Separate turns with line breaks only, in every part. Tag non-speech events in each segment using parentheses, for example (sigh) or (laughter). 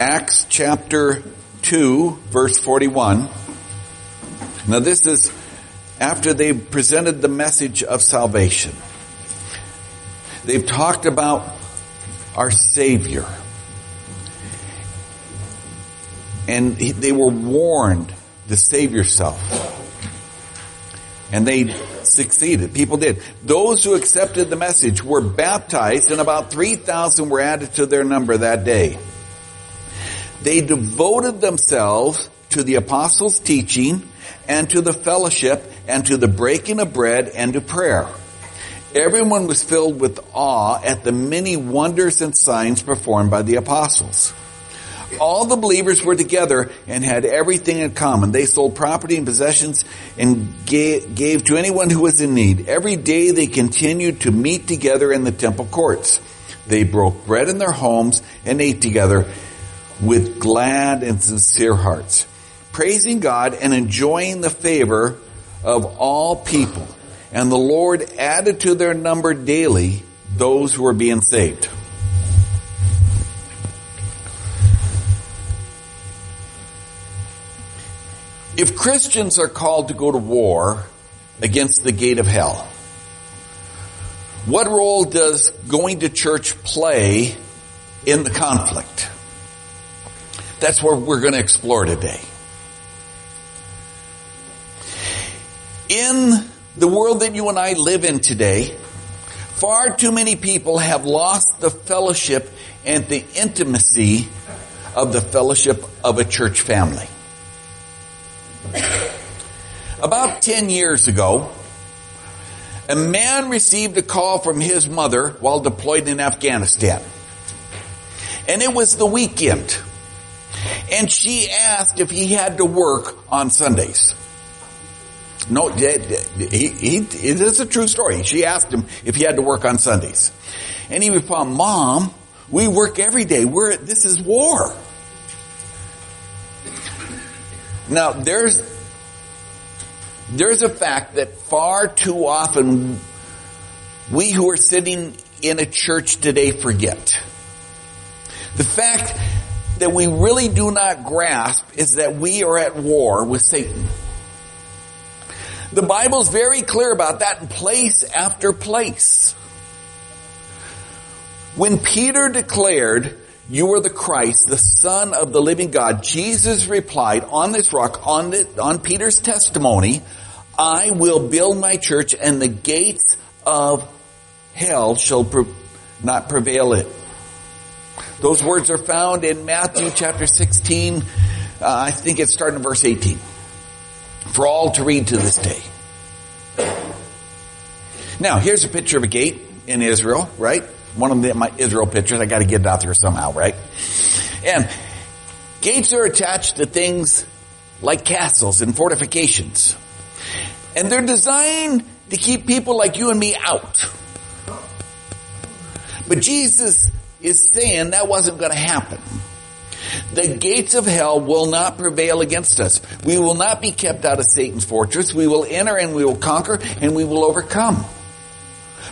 Acts chapter 2 verse 41. Now this is after they've presented the message of salvation. They've talked about our Savior. And they were warned to save yourself. And they succeeded. People did. Those who accepted the message were baptized and about 3,000 were added to their number that day. They devoted themselves to the apostles' teaching and to the fellowship and to the breaking of bread and to prayer. Everyone was filled with awe at the many wonders and signs performed by the apostles. All the believers were together and had everything in common. They sold property and possessions and gave, gave to anyone who was in need. Every day they continued to meet together in the temple courts. They broke bread in their homes and ate together with glad and sincere hearts, praising God and enjoying the favor of all people. And the Lord added to their number daily those who were being saved. If Christians are called to go to war against the gate of hell, what role does going to church play in the conflict? That's what we're going to explore today. In the world that you and I live in today, far too many people have lost the fellowship and the intimacy of the fellowship of a church family. About 10 years ago, a man received a call from his mother while deployed in Afghanistan. And it was the weekend. And she asked if he had to work on Sundays. No, he, he, it is a true story. She asked him if he had to work on Sundays. And he uh, replied, Mom, we work every day. We're, this is war. Now, there's, there's a fact that far too often we who are sitting in a church today forget. The fact that we really do not grasp is that we are at war with Satan. The Bible's very clear about that place after place. When Peter declared, you are the Christ, the Son of the living God, Jesus replied on this rock, on, the, on Peter's testimony, I will build my church and the gates of hell shall pre- not prevail it. Those words are found in Matthew chapter 16. Uh, I think it's starting in verse 18 for all to read to this day. Now, here's a picture of a gate in Israel, right? One of the, my Israel pictures. I got to get it out there somehow, right? And gates are attached to things like castles and fortifications. And they're designed to keep people like you and me out. But Jesus is saying that wasn't going to happen. The gates of hell will not prevail against us. We will not be kept out of Satan's fortress. We will enter and we will conquer and we will overcome.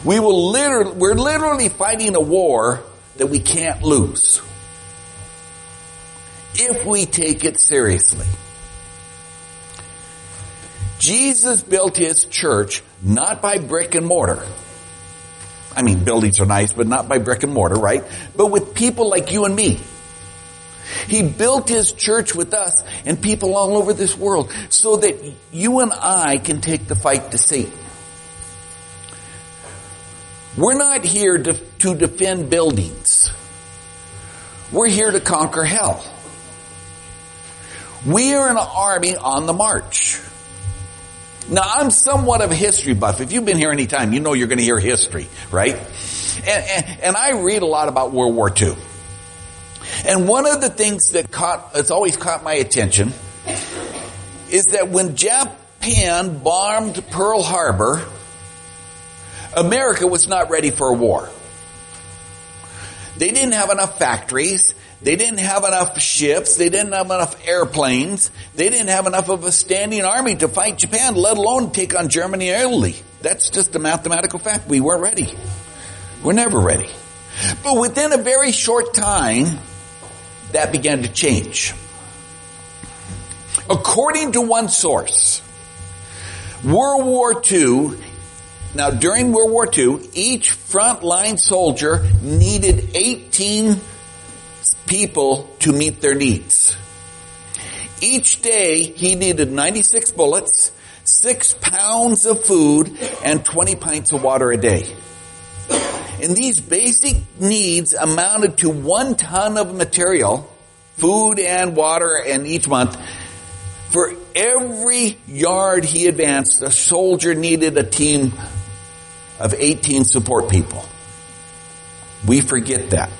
We will literally, we're literally fighting a war that we can't lose. If we take it seriously. Jesus built his church not by brick and mortar. I mean, buildings are nice, but not by brick and mortar, right? But with people like you and me. He built his church with us and people all over this world so that you and I can take the fight to Satan. We're not here to, to defend buildings. We're here to conquer hell. We are an army on the march. Now I'm somewhat of a history buff. If you've been here any time, you know you're going to hear history, right? And, and, and I read a lot about World War II. And one of the things that caught, that's always caught my attention is that when Japan bombed Pearl Harbor, America was not ready for a war. They didn't have enough factories. They didn't have enough ships. They didn't have enough airplanes. They didn't have enough of a standing army to fight Japan, let alone take on Germany Italy. That's just a mathematical fact. We weren't ready. We're never ready. But within a very short time, that began to change. According to one source, World War II, now during World War II, each frontline soldier needed 18 people to meet their needs. Each day he needed 96 bullets, 6 pounds of food, and 20 pints of water a day. And these basic needs amounted to one ton of material, food and water, and each month. For every yard he advanced, a soldier needed a team of 18 support people. We forget that.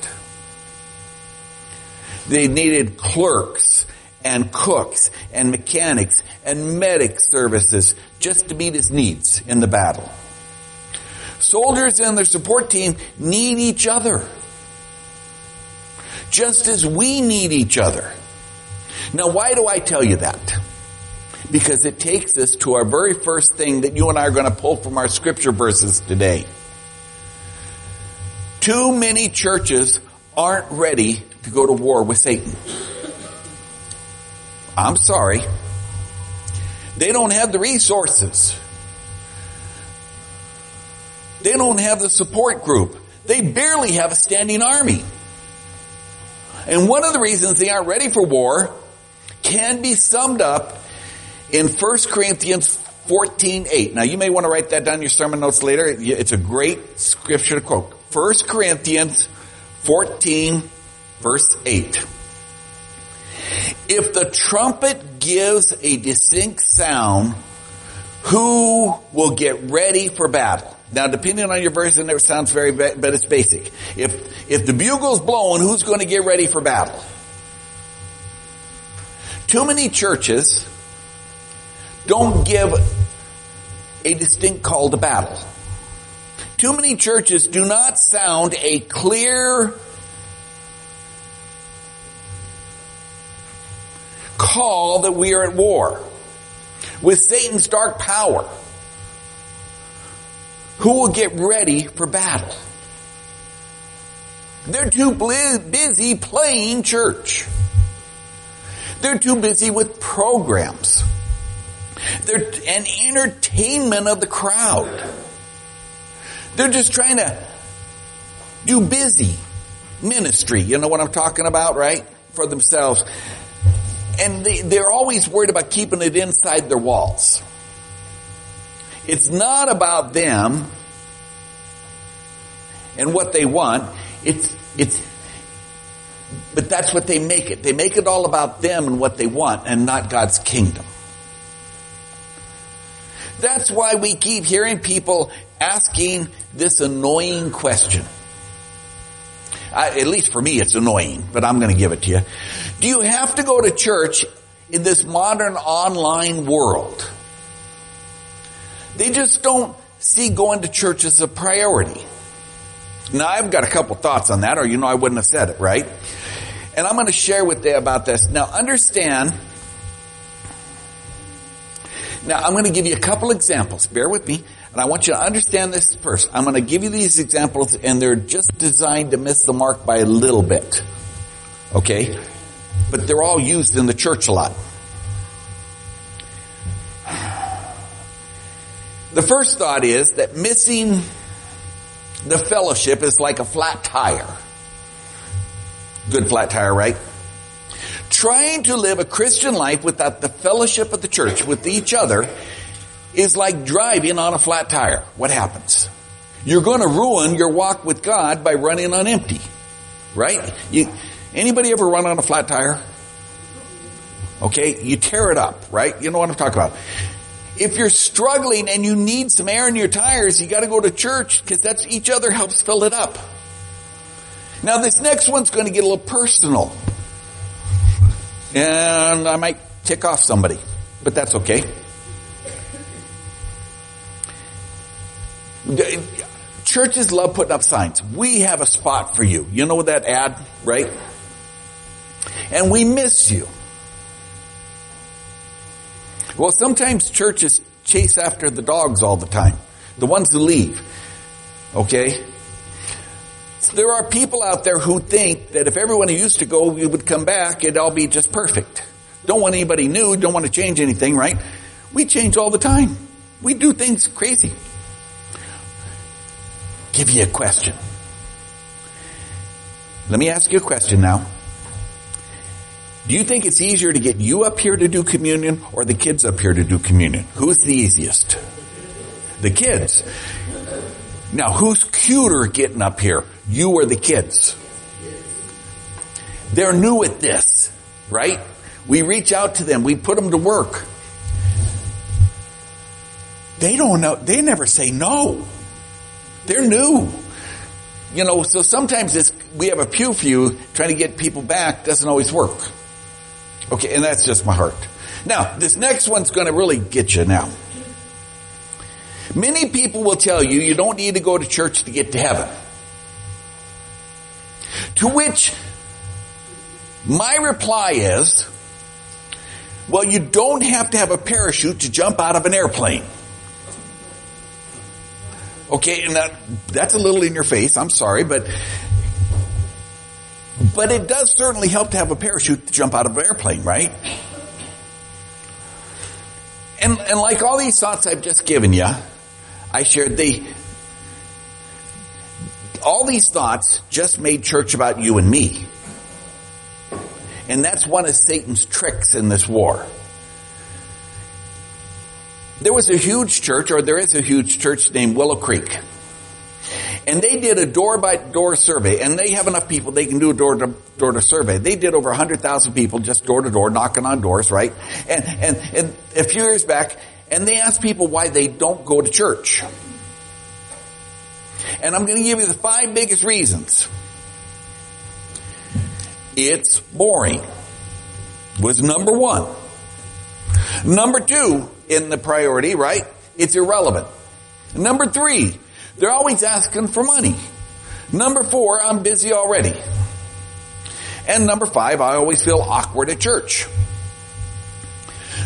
They needed clerks and cooks and mechanics and medic services just to meet his needs in the battle. Soldiers and their support team need each other. Just as we need each other. Now why do I tell you that? Because it takes us to our very first thing that you and I are going to pull from our scripture verses today. Too many churches aren't ready to go to war with Satan. I'm sorry. They don't have the resources. They don't have the support group. They barely have a standing army. And one of the reasons they aren't ready for war can be summed up in 1 Corinthians 14, 8. Now you may want to write that down in your sermon notes later. It's a great scripture to quote. 1 Corinthians 14, verse 8. If the trumpet gives a distinct sound, who will get ready for battle? Now, depending on your version, it sounds very, but it's basic. If, if the bugle's blowing, who's going to get ready for battle? Too many churches don't give a distinct call to battle. Too many churches do not sound a clear call that we are at war with Satan's dark power who will get ready for battle. They're too busy playing church. They're too busy with programs. They're an entertainment of the crowd. They're just trying to do busy ministry. You know what I'm talking about, right? For themselves. And they, they're always worried about keeping it inside their walls. It's not about them and what they want. It's, it's, but that's what they make it. They make it all about them and what they want and not God's kingdom. That's why we keep hearing people asking this annoying question. I, at least for me, it's annoying, but I'm going to give it to you. Do you have to go to church in this modern online world? They just don't see going to church as a priority. Now I've got a couple thoughts on that or you know I wouldn't have said it, right? And I'm going to share with you about this. Now understand, now I'm going to give you a couple examples. Bear with me. And I want you to understand this first. I'm going to give you these examples and they're just designed to miss the mark by a little bit. Okay? But they're all used in the church a lot. The first thought is that missing the fellowship is like a flat tire. Good flat tire, right? Trying to live a Christian life without the fellowship of the church with each other is like driving on a flat tire. What happens? You're going to ruin your walk with God by running on empty. Right? You, anybody ever run on a flat tire? Okay, you tear it up, right? You know what I'm talking about. If you're struggling and you need some air in your tires, you gotta go to church because that's each other helps fill it up. Now this next one's going to get a little personal. And I might tick off somebody, but that's okay. Churches love putting up signs. We have a spot for you. You know that ad, right? And we miss you. Well, sometimes churches chase after the dogs all the time. The ones who leave. Okay? There are people out there who think that if everyone who used to go we would come back, it'd all be just perfect. Don't want anybody new, don't want to change anything, right? We change all the time. We do things crazy. Give you a question. Let me ask you a question now. Do you think it's easier to get you up here to do communion or the kids up here to do communion? Who's the easiest? The kids. Now, who's cuter getting up here? You or the kids? They're new at this, right? We reach out to them. We put them to work. They don't know. They never say no. They're new. You know, so sometimes it's, we have a pew few trying to get people back doesn't always work. Okay, and that's just my heart. Now, this next one's going to really get you now. Many people will tell you you don't need to go to church to get to heaven. To which my reply is, well, you don't have to have a parachute to jump out of an airplane. Okay, and that, that's a little in your face, I'm sorry, but, but it does certainly help to have a parachute to jump out of an airplane, right? And, and like all these thoughts I've just given you, I shared the, all these thoughts just made church about you and me. And that's one of Satan's tricks in this war. There was a huge church, or there is a huge church named Willow Creek. And they did a door by door survey, and they have enough people, they can do a door to door to survey. They did over 100,000 people just door to door, knocking on doors, right? And, and, and a few years back, and they asked people why they don't go to church. And I'm going to give you the five biggest reasons. It's boring. Was number one. Number two in the priority, right? It's irrelevant. Number three, they're always asking for money. Number four, I'm busy already. And number five, I always feel awkward at church.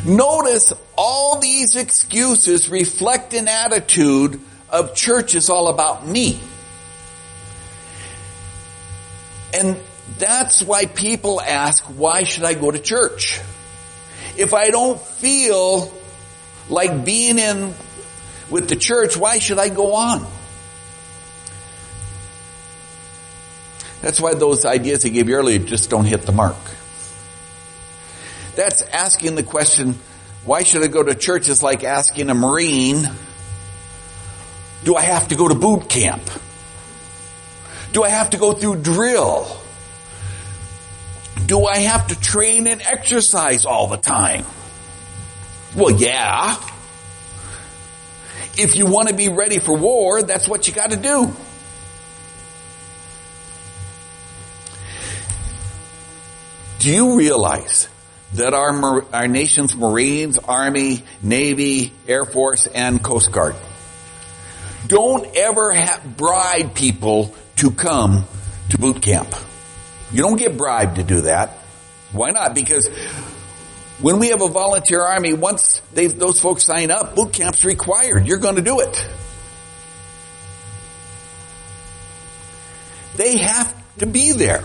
Notice all these excuses reflect an attitude of church is all about me. And that's why people ask, why should I go to church? If I don't feel like being in with the church, why should I go on? That's why those ideas he gave you earlier just don't hit the mark. That's asking the question, why should I go to church is like asking a Marine, do I have to go to boot camp? Do I have to go through drill? Do I have to train and exercise all the time? Well, yeah. If you want to be ready for war, that's what you got to do. Do you realize that our, our nation's Marines, Army, Navy, Air Force, and Coast Guard don't ever bribe people to come to boot camp. You don't get bribed to do that. Why not? Because when we have a volunteer army, once those folks sign up, boot camp's required. You're going to do it. They have to be there.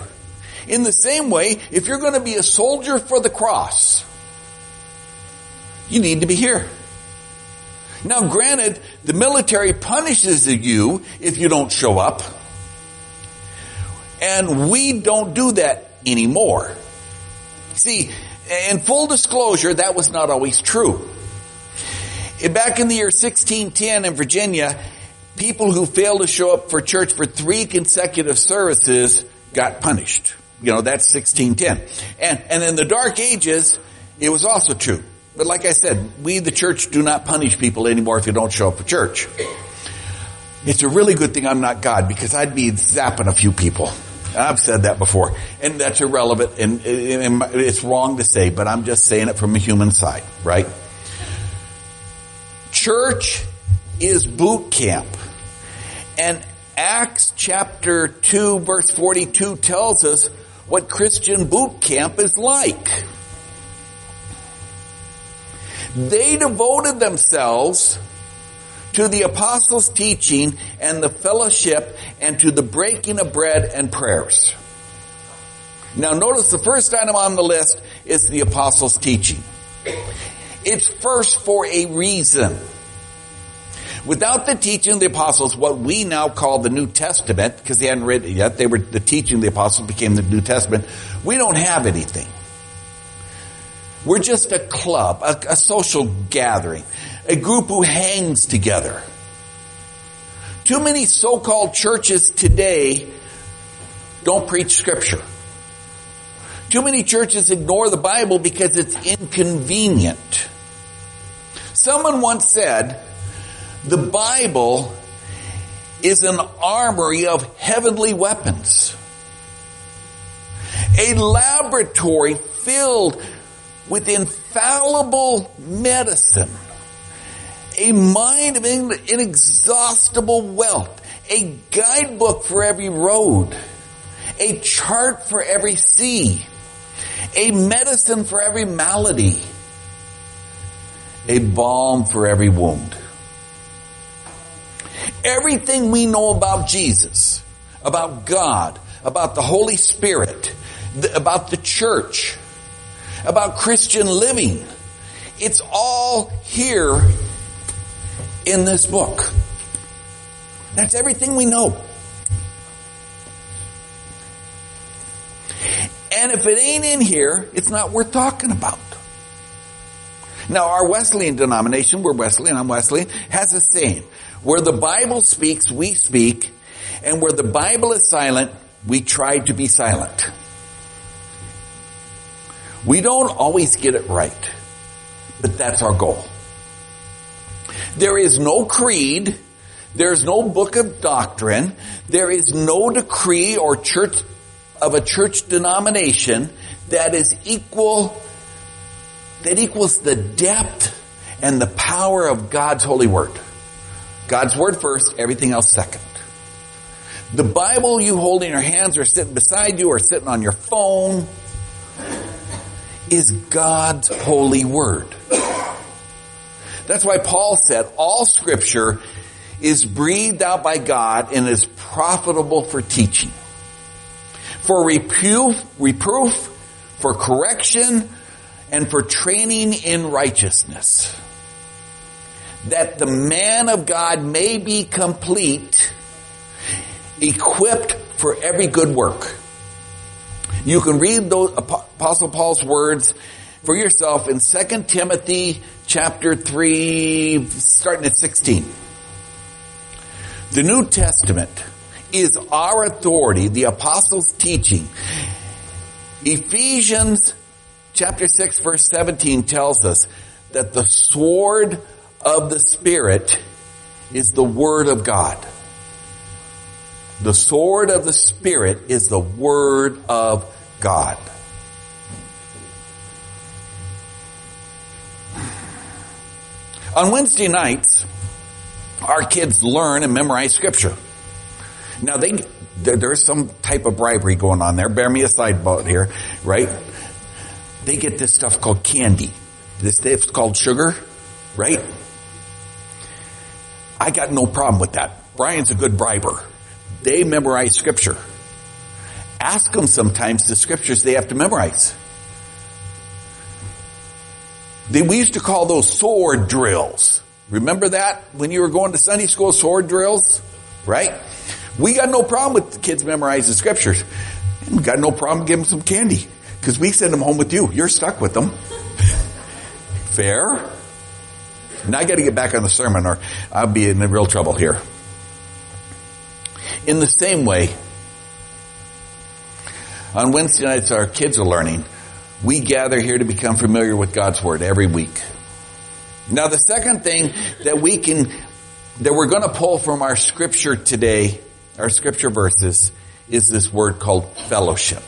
In the same way, if you're going to be a soldier for the cross, you need to be here. Now granted, the military punishes you if you don't show up. And we don't do that anymore. See, in full disclosure, that was not always true. Back in the year 1610 in Virginia, people who failed to show up for church for three consecutive services got punished. You know, that's 1610. And, and in the dark ages, it was also true. But like I said, we the church do not punish people anymore if you don't show up for church. It's a really good thing I'm not God because I'd be zapping a few people. I've said that before. And that's irrelevant and, and it's wrong to say, but I'm just saying it from a human side, right? Church is boot camp. And Acts chapter 2 verse 42 tells us what Christian boot camp is like. They devoted themselves to the apostles' teaching and the fellowship and to the breaking of bread and prayers. Now notice the first item on the list is the apostles' teaching. It's first for a reason. Without the teaching of the apostles, what we now call the New Testament, because they hadn't written it yet, they were, the teaching of the apostles became the New Testament, we don't have anything. We're just a club, a, a social gathering, a group who hangs together. Too many so-called churches today don't preach scripture. Too many churches ignore the Bible because it's inconvenient. Someone once said, the Bible is an armory of heavenly weapons. A laboratory filled with infallible medicine. A mind of inexhaustible wealth. A guidebook for every road. A chart for every sea. A medicine for every malady. A balm for every wound. Everything we know about Jesus, about God, about the Holy Spirit, about the church, about Christian living, it's all here in this book. That's everything we know. And if it ain't in here, it's not worth talking about. Now our Wesleyan denomination, we're Wesleyan, I'm Wesleyan, has a saying. Where the Bible speaks, we speak, and where the Bible is silent, we try to be silent. We don't always get it right, but that's our goal. There is no creed, there's no book of doctrine, there is no decree or church of a church denomination that is equal, that equals the depth and the power of God's holy word. God's word first, everything else second. The Bible you hold in your hands or sitting beside you or sitting on your phone is God's holy word. That's why Paul said all scripture is breathed out by God and is profitable for teaching, for reproof, reproof, for correction, and for training in righteousness that the man of God may be complete, equipped for every good work. You can read those Apostle Paul's words for yourself in 2 Timothy chapter 3, starting at 16. The New Testament is our authority, the apostles' teaching. Ephesians chapter 6 verse 17 tells us that the sword of the Spirit is the Word of God. The sword of the Spirit is the Word of God. On Wednesday nights, our kids learn and memorize scripture. Now they, there, there's some type of bribery going on there. Bear me a side boat here, right? They get this stuff called candy. This stuff's called sugar, right? I got no problem with that. Brian's a good briber. They memorize scripture. Ask them sometimes the scriptures they have to memorize. They, we used to call those sword drills. Remember that when you were going to Sunday school, sword drills? Right? We got no problem with kids memorizing scriptures. We got no problem giving them some candy. Cause we send them home with you. You're stuck with them. (laughs) Fair? Now I got to get back on the sermon or I'll be in real trouble here. In the same way, on Wednesday nights our kids are learning. We gather here to become familiar with God's Word every week. Now the second thing that we can, that we're going to pull from our scripture today, our scripture verses, is this word called fellowship.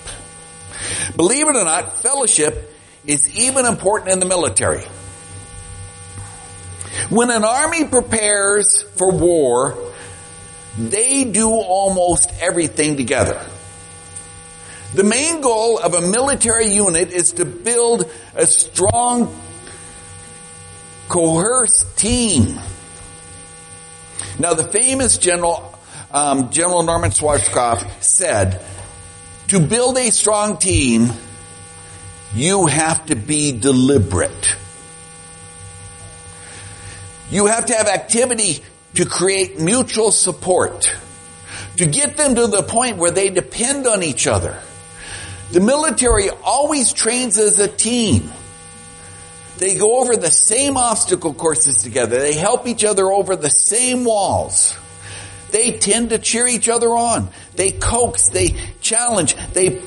Believe it or not, fellowship is even important in the military. When an army prepares for war, they do almost everything together. The main goal of a military unit is to build a strong, coerced team. Now the famous General, um, General Norman Schwarzkopf said, to build a strong team, you have to be deliberate. You have to have activity to create mutual support, to get them to the point where they depend on each other. The military always trains as a team. They go over the same obstacle courses together. They help each other over the same walls. They tend to cheer each other on. They coax, they challenge, they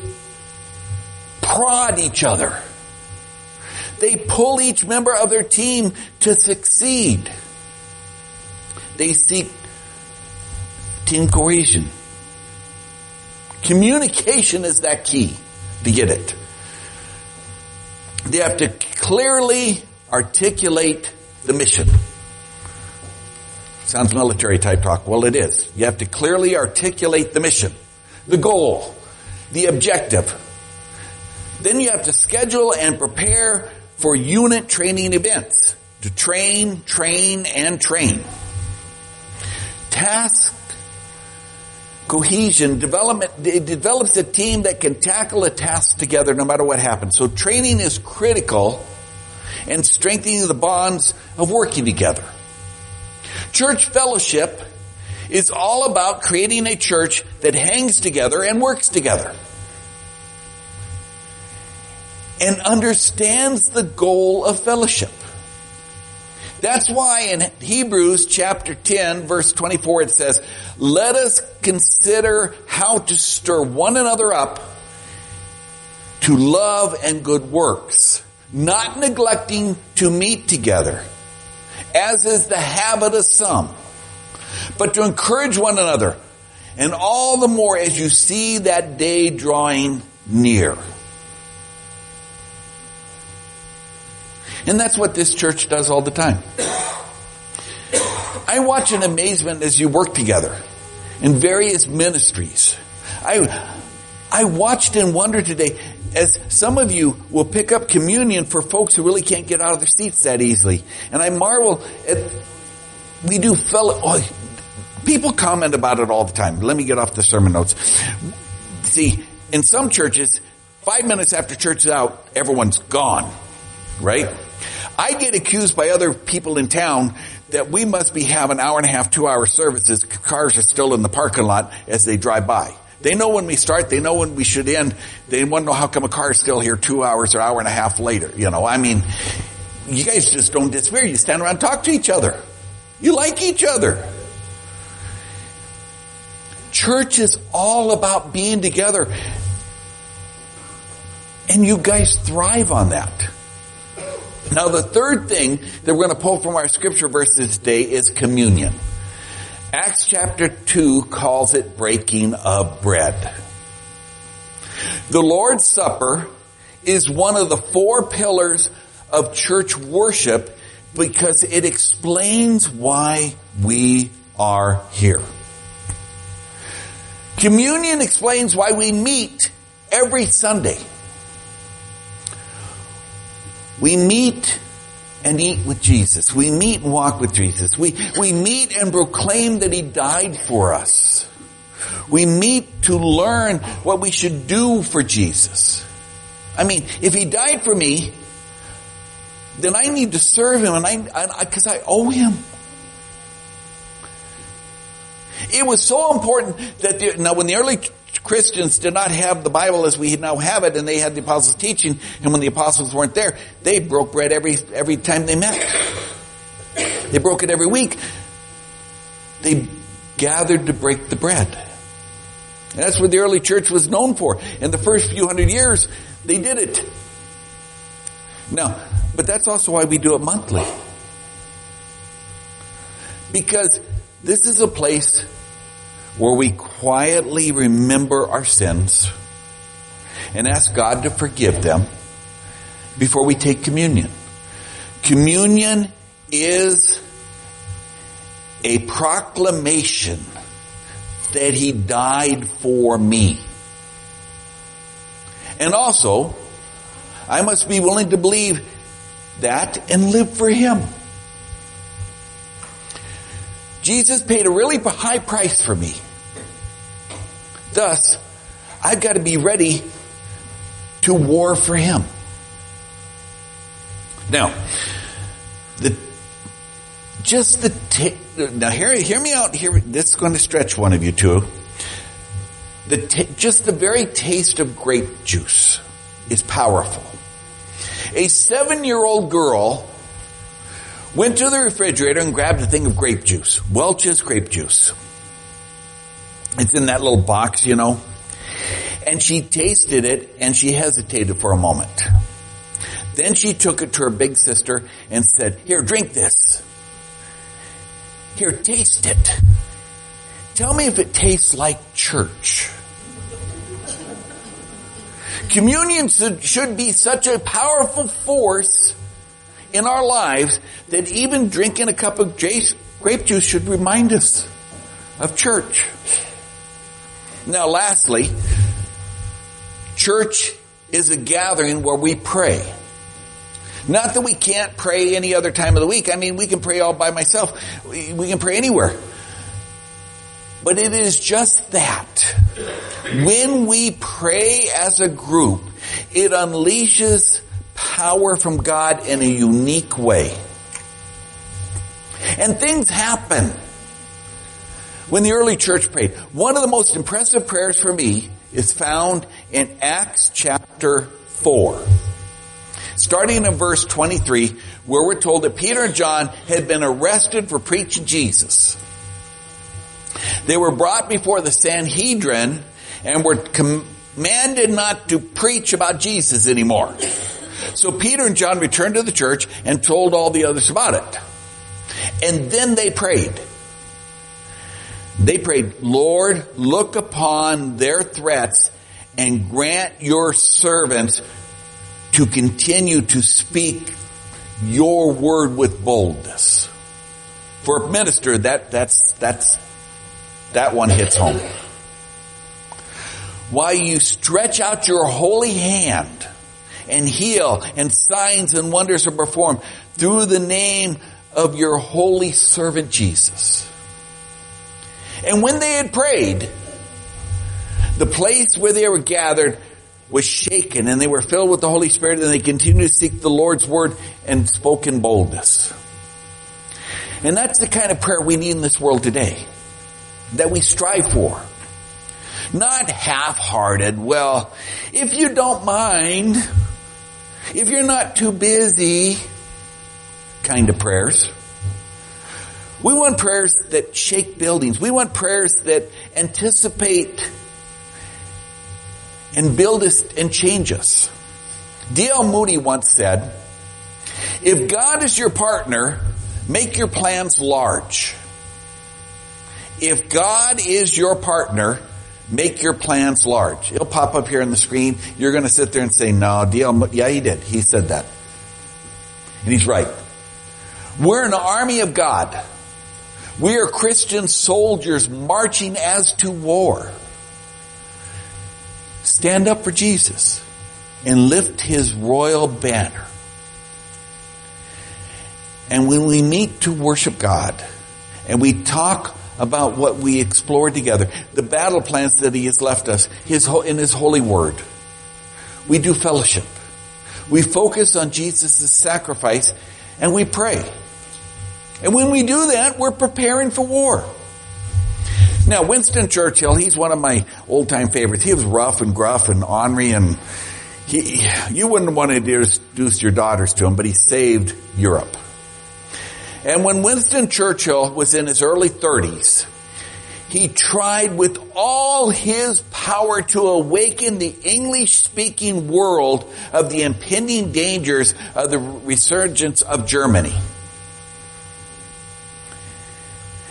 prod each other. They pull each member of their team to succeed. They seek team cohesion. Communication is that key to get it. They have to clearly articulate the mission. Sounds military type talk. Well, it is. You have to clearly articulate the mission, the goal, the objective. Then you have to schedule and prepare for unit training events to train, train, and train. Task cohesion, development, it develops a team that can tackle a task together no matter what happens. So training is critical and strengthening the bonds of working together. Church fellowship is all about creating a church that hangs together and works together. And understands the goal of fellowship. That's why in Hebrews chapter 10 verse 24 it says, let us consider how to stir one another up to love and good works, not neglecting to meet together, as is the habit of some, but to encourage one another, and all the more as you see that day drawing near. And that's what this church does all the time. I watch in amazement as you work together in various ministries. I, I watched and wondered today as some of you will pick up communion for folks who really can't get out of their seats that easily. And I marvel at, we do fellow, oh, people comment about it all the time. Let me get off the sermon notes. See, in some churches, five minutes after church is out, everyone's gone. Right? I get accused by other people in town that we must be having hour and a half, two hour services. Cars are still in the parking lot as they drive by. They know when we start. They know when we should end. They want to know how come a car is still here two hours or hour and a half later. You know, I mean, you guys just don't disappear. You stand around talk to each other. You like each other. Church is all about being together. And you guys thrive on that. Now the third thing that we're going to pull from our scripture verses today is communion. Acts chapter 2 calls it breaking of bread. The Lord's Supper is one of the four pillars of church worship because it explains why we are here. Communion explains why we meet every Sunday. We meet and eat with Jesus. We meet and walk with Jesus. We, we meet and proclaim that He died for us. We meet to learn what we should do for Jesus. I mean, if He died for me, then I need to serve Him and I, because I, I owe Him. It was so important that the, now when the early Christians did not have the Bible as we now have it and they had the apostles teaching and when the apostles weren't there, they broke bread every, every time they met. They broke it every week. They gathered to break the bread. And that's what the early church was known for. In the first few hundred years, they did it. Now, but that's also why we do it monthly. Because this is a place where we quietly remember our sins and ask God to forgive them before we take communion. Communion is a proclamation that He died for me. And also, I must be willing to believe that and live for Him. Jesus paid a really high price for me. Thus, I've got to be ready to war for him. Now, the just the t- now hear hear me out here. This is going to stretch one of you too. The t- just the very taste of grape juice is powerful. A seven-year-old girl went to the refrigerator and grabbed a thing of grape juice, Welch's grape juice. It's in that little box, you know. And she tasted it and she hesitated for a moment. Then she took it to her big sister and said, here, drink this. Here, taste it. Tell me if it tastes like church. Communion should be such a powerful force in our lives that even drinking a cup of grape juice should remind us of church. Now lastly, church is a gathering where we pray. Not that we can't pray any other time of the week. I mean, we can pray all by myself. We, can pray anywhere. But it is just that. When we pray as a group, it unleashes power from God in a unique way. And things happen. When the early church prayed, one of the most impressive prayers for me is found in Acts chapter 4 starting in verse 23, where we're told that Peter and John had been arrested for preaching Jesus. They were brought before the Sanhedrin and were commanded not to preach about Jesus anymore. So Peter and John returned to the church and told all the others about it. And then they prayed. They prayed, Lord, look upon their threats and grant your servants to continue to speak your word with boldness. For a minister, that, that's, that's, that one hits home. While you stretch out your holy hand and heal and signs and wonders are performed through the name of your holy servant Jesus. And when they had prayed, the place where they were gathered was shaken and they were filled with the Holy Spirit and they continued to seek the Lord's word and spoke in boldness. And that's the kind of prayer we need in this world today. That we strive for. Not half-hearted, well, if you don't mind, if you're not too busy, kind of prayers. We want prayers that shake buildings. We want prayers that anticipate and build us and change us. D.L. Moody once said, if God is your partner, make your plans large. If God is your partner, make your plans large. It'll pop up here on the screen. You're going to sit there and say, no, D.L. yeah, he did. He said that. And he's right. We're an army of God. We are Christian soldiers marching as to war. Stand up for Jesus and lift his royal banner. And when we meet to worship God and we talk about what we explored together, the battle plans that he has left us his, in his holy word, we do fellowship. We focus on Jesus' sacrifice and we pray. And when we do that, we're preparing for war. Now, Winston Churchill, he's one of my old time favorites. He was rough and gruff and ornery and he, you wouldn't want to introduce your daughters to him, but he saved Europe. And when Winston Churchill was in his early 30s, he tried with all his power to awaken the English speaking world of the impending dangers of the resurgence of Germany.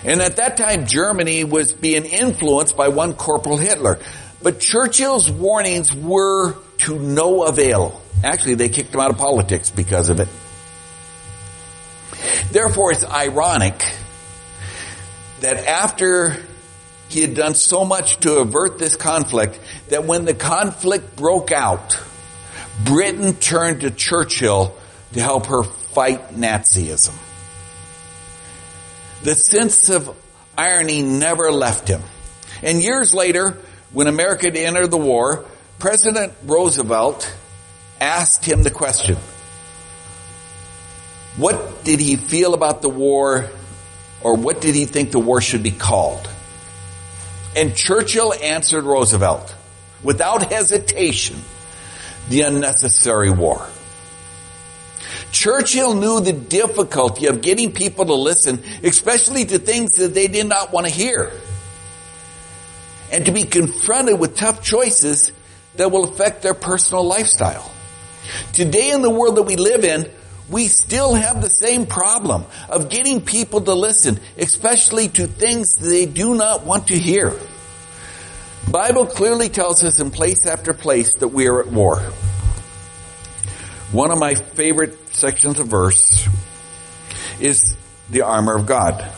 And at that time, Germany was being influenced by one Corporal Hitler. But Churchill's warnings were to no avail. Actually, they kicked him out of politics because of it. Therefore, it's ironic that after he had done so much to avert this conflict, that when the conflict broke out, Britain turned to Churchill to help her fight Nazism. The sense of irony never left him. And years later, when America had entered the war, President Roosevelt asked him the question, what did he feel about the war or what did he think the war should be called? And Churchill answered Roosevelt without hesitation, the unnecessary war. Churchill knew the difficulty of getting people to listen, especially to things that they did not want to hear. And to be confronted with tough choices that will affect their personal lifestyle. Today in the world that we live in, we still have the same problem of getting people to listen, especially to things they do not want to hear. Bible clearly tells us in place after place that we are at war. One of my favorite sections of verse is the armor of God.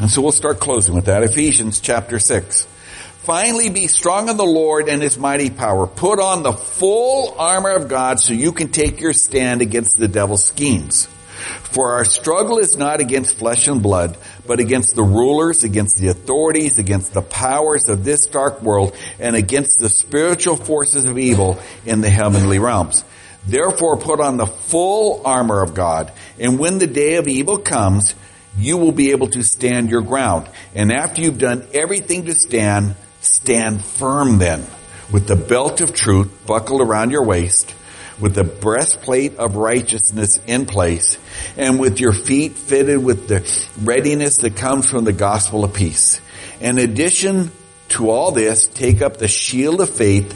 And so we'll start closing with that. Ephesians chapter 6. Finally be strong in the Lord and His mighty power. Put on the full armor of God so you can take your stand against the devil's schemes. For our struggle is not against flesh and blood, but against the rulers, against the authorities, against the powers of this dark world, and against the spiritual forces of evil in the heavenly realms. Therefore put on the full armor of God, and when the day of evil comes, you will be able to stand your ground. And after you've done everything to stand, Stand firm then, with the belt of truth buckled around your waist, with the breastplate of righteousness in place, and with your feet fitted with the readiness that comes from the gospel of peace. In addition to all this, take up the shield of faith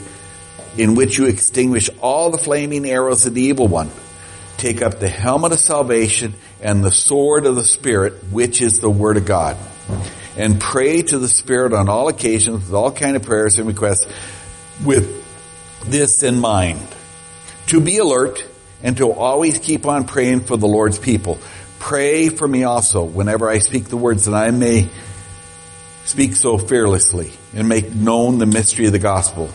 in which you extinguish all the flaming arrows of the evil one. Take up the helmet of salvation and the sword of the Spirit, which is the word of God and pray to the Spirit on all occasions with all kind of prayers and requests with this in mind. To be alert and to always keep on praying for the Lord's people. Pray for me also whenever I speak the words that I may speak so fearlessly and make known the mystery of the gospel.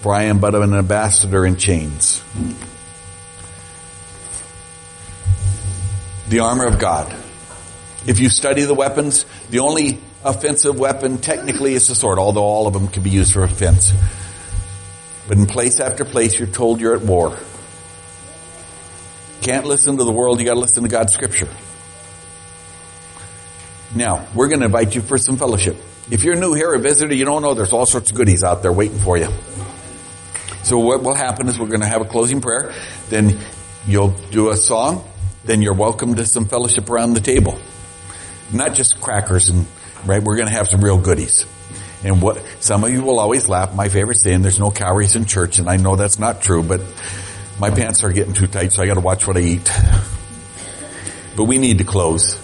For I am but an ambassador in chains. The armor of God. If you study the weapons, the only offensive weapon technically is the sword, although all of them can be used for offense. But in place after place, you're told you're at war. Can't listen to the world, you gotta listen to God's scripture. Now, we're gonna invite you for some fellowship. If you're new here, a visitor, you don't know, there's all sorts of goodies out there waiting for you. So what will happen is we're gonna have a closing prayer, then you'll do a song, then you're welcome to some fellowship around the table. Not just crackers and right? We're going to have some real goodies. And what, some of you will always laugh. My favorite saying, there's no calories in church. And I know that's not true, but my pants are getting too tight, so I got to watch what I eat. But we need to close.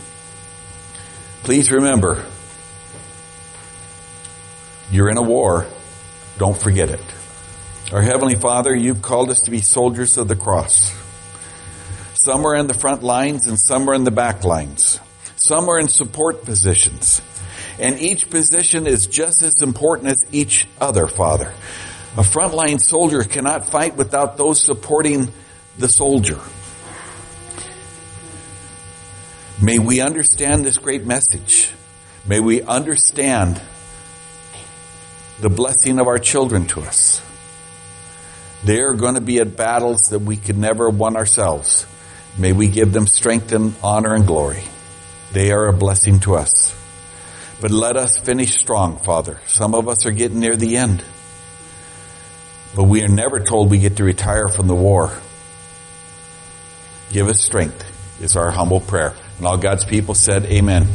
Please remember, you're in a war. Don't forget it. Our Heavenly Father, you've called us to be soldiers of the cross. Some are in the front lines and some are in the back lines. Some are in support positions. And each position is just as important as each other, Father. A frontline soldier cannot fight without those supporting the soldier. May we understand this great message. May we understand the blessing of our children to us. They are going to be at battles that we could never have won ourselves. May we give them strength and honor and glory. They are a blessing to us. But let us finish strong, Father. Some of us are getting near the end. But we are never told we get to retire from the war. Give us strength is our humble prayer. And all God's people said, Amen.